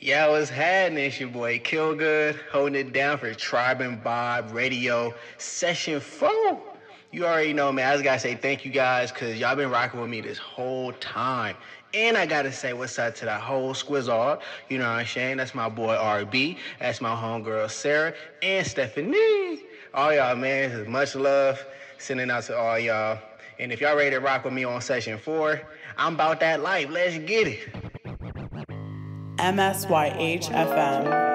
Yeah, what's happening? It's your boy Killgood holding it down for Tribe and Bob Radio Session 4. You already know, man. I just gotta say thank you guys because y'all been rocking with me this whole time. And I gotta say what's up to that whole squizzard. You know what I'm saying? That's my boy RB. That's my homegirl Sarah and Stephanie. All y'all, man, this is much love. Sending out to all y'all. And if y'all ready to rock with me on session four, I'm about that life. Let's get it. MSYHFM.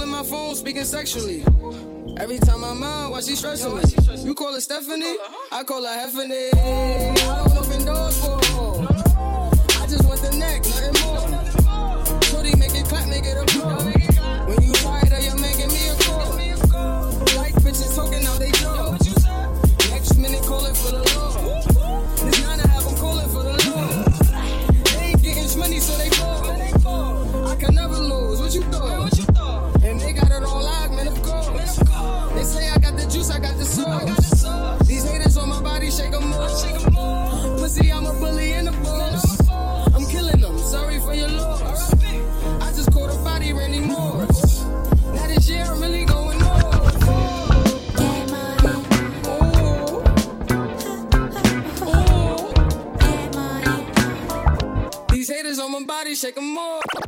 MSYH speaking sexually. Every time I'm out, why she stressing me? You call her Stephanie? I call her Heffany. body, shake them more.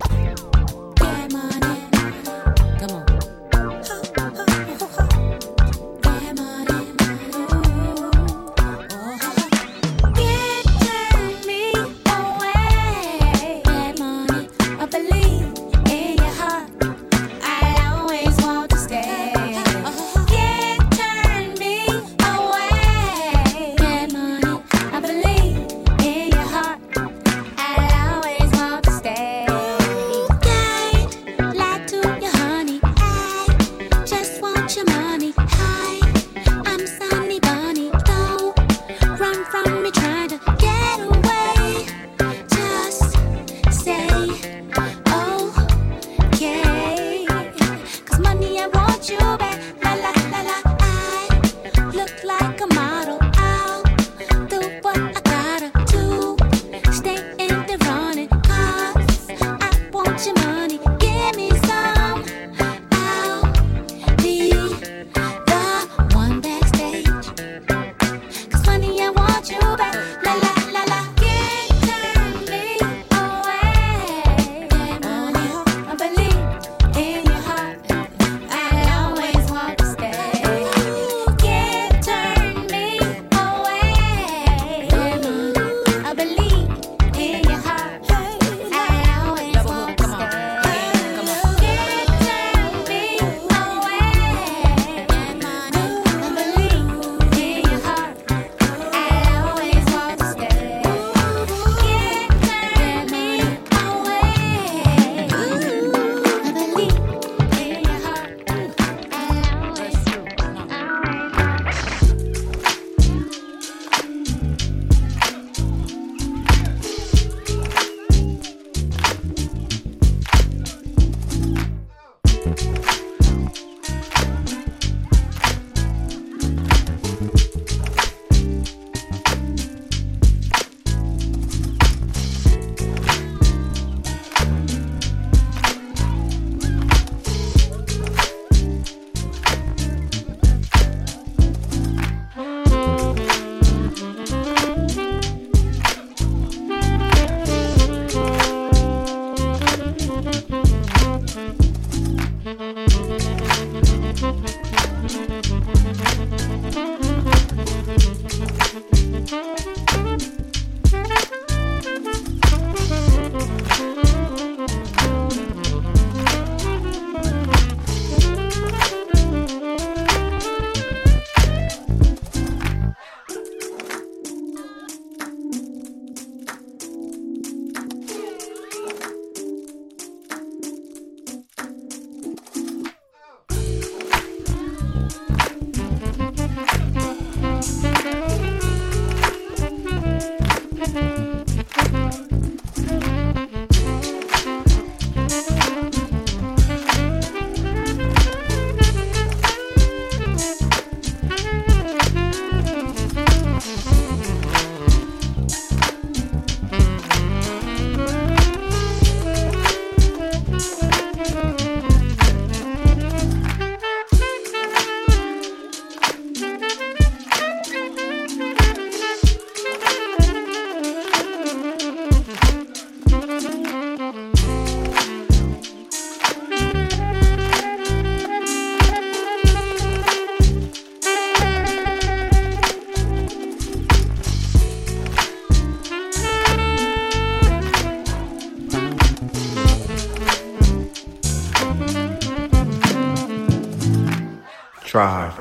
Drive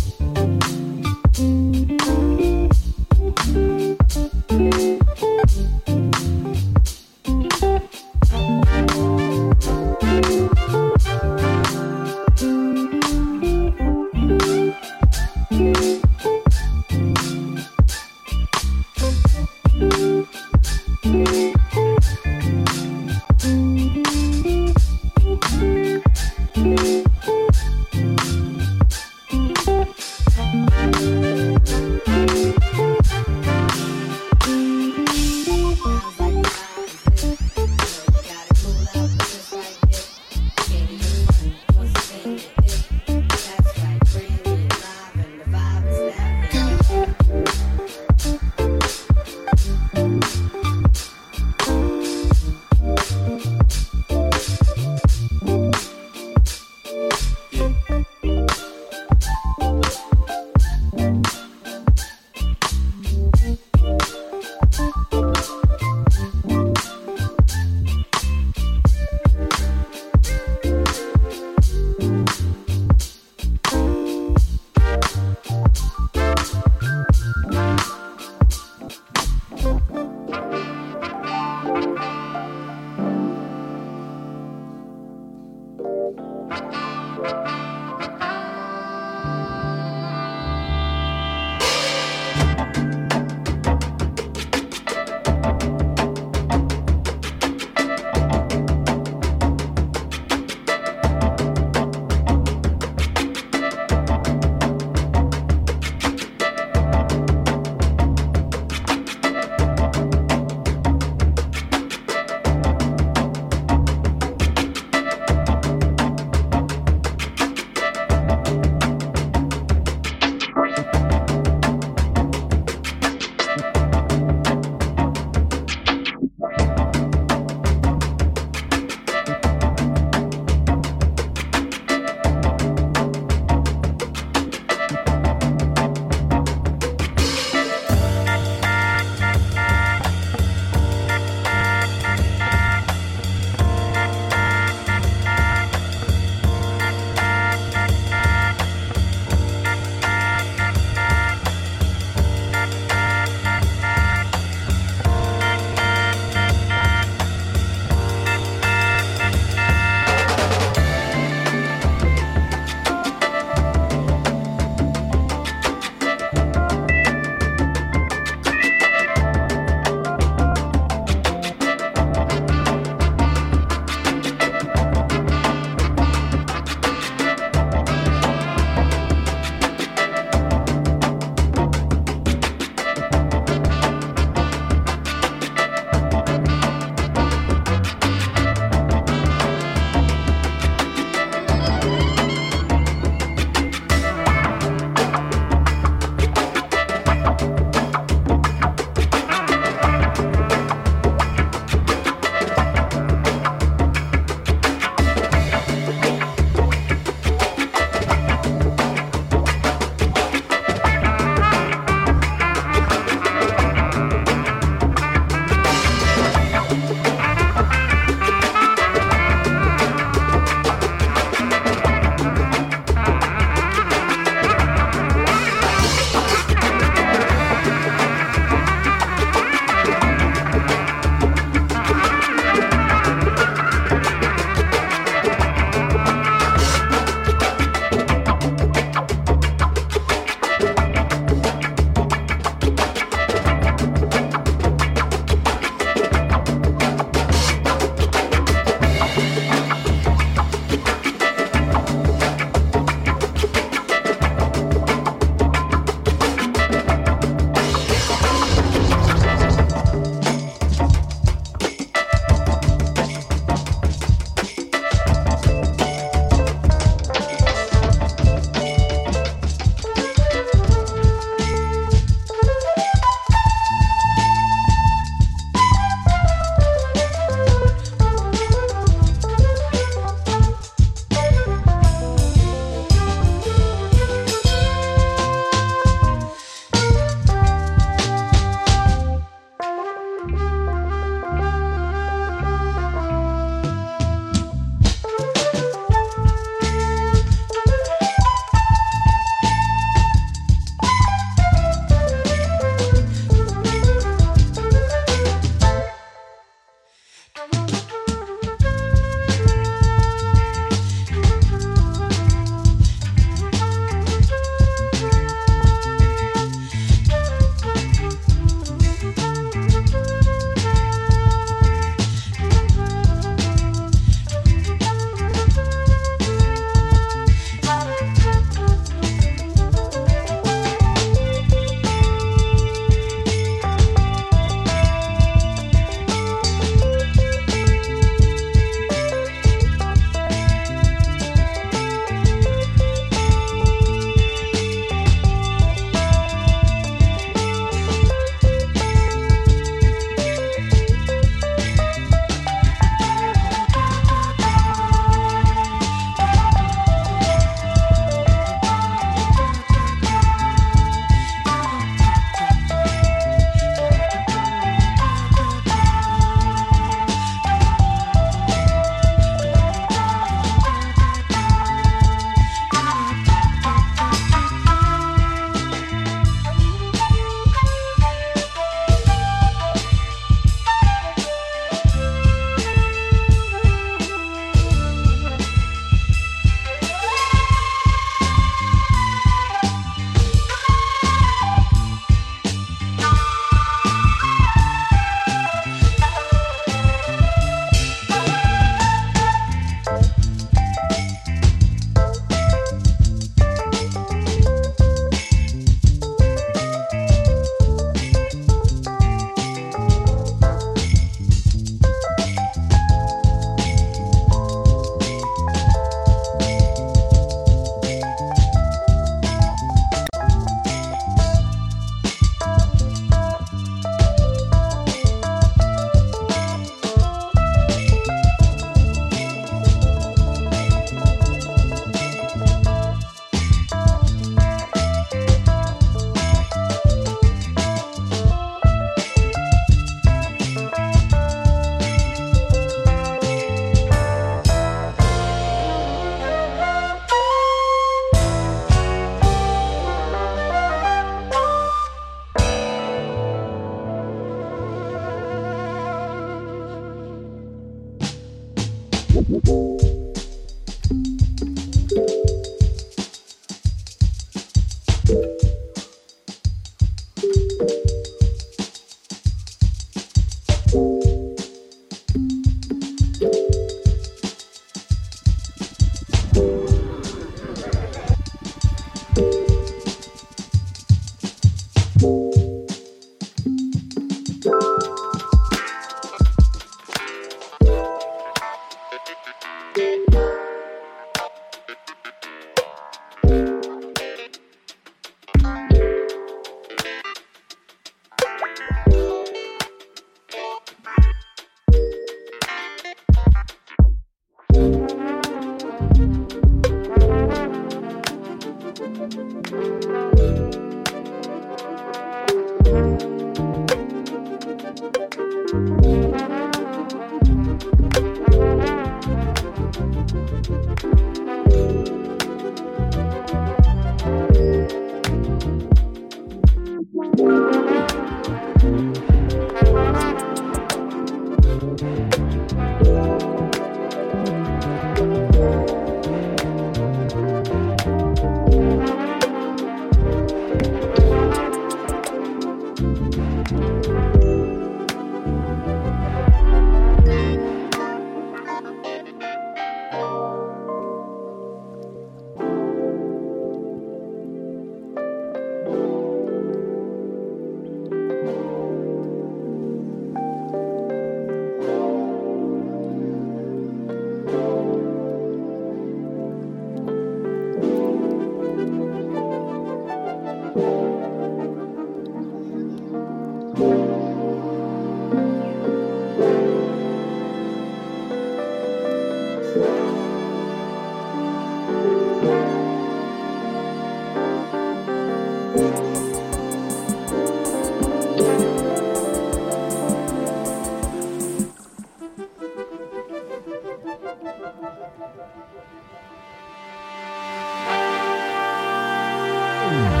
Thank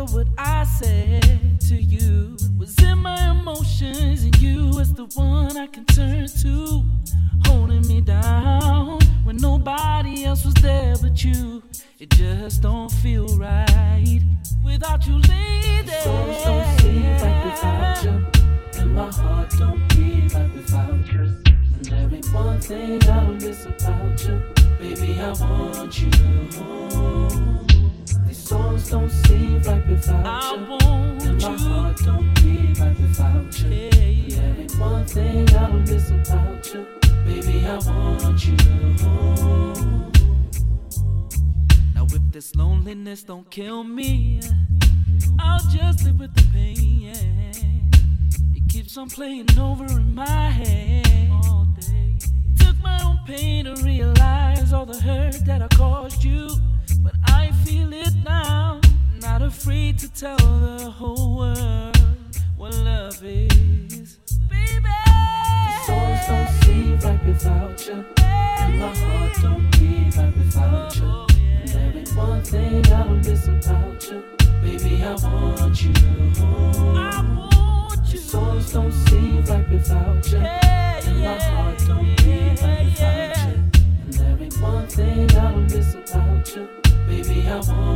remember what I said to you. Was in my emotions, and you was the one I can turn to, holding me down when nobody else was there but you. It just don't feel right without you, lady. Souls don't seem right without you, and my heart don't beat right without you. And ain't one thing I miss about you, baby. I want you. These songs don't seem right without I you, want and my you. heart don't beat right without you. Yeah, yeah. And there ain't one thing I don't miss about you, baby. I want you. Now if this loneliness don't kill me, I'll just live with the pain. Yeah. It keeps on playing over in my head all day. Took my own pain to realize all the hurt that I caused you, but I feel it now. Not afraid to tell the whole world what love is, baby. The songs don't seem right without you, and my heart don't beat right without you. Oh, and there ain't one thing I don't miss about you, baby. I want you. I want you. The songs don't seem right without you, and my heart don't beat right without you. And there ain't one thing baby.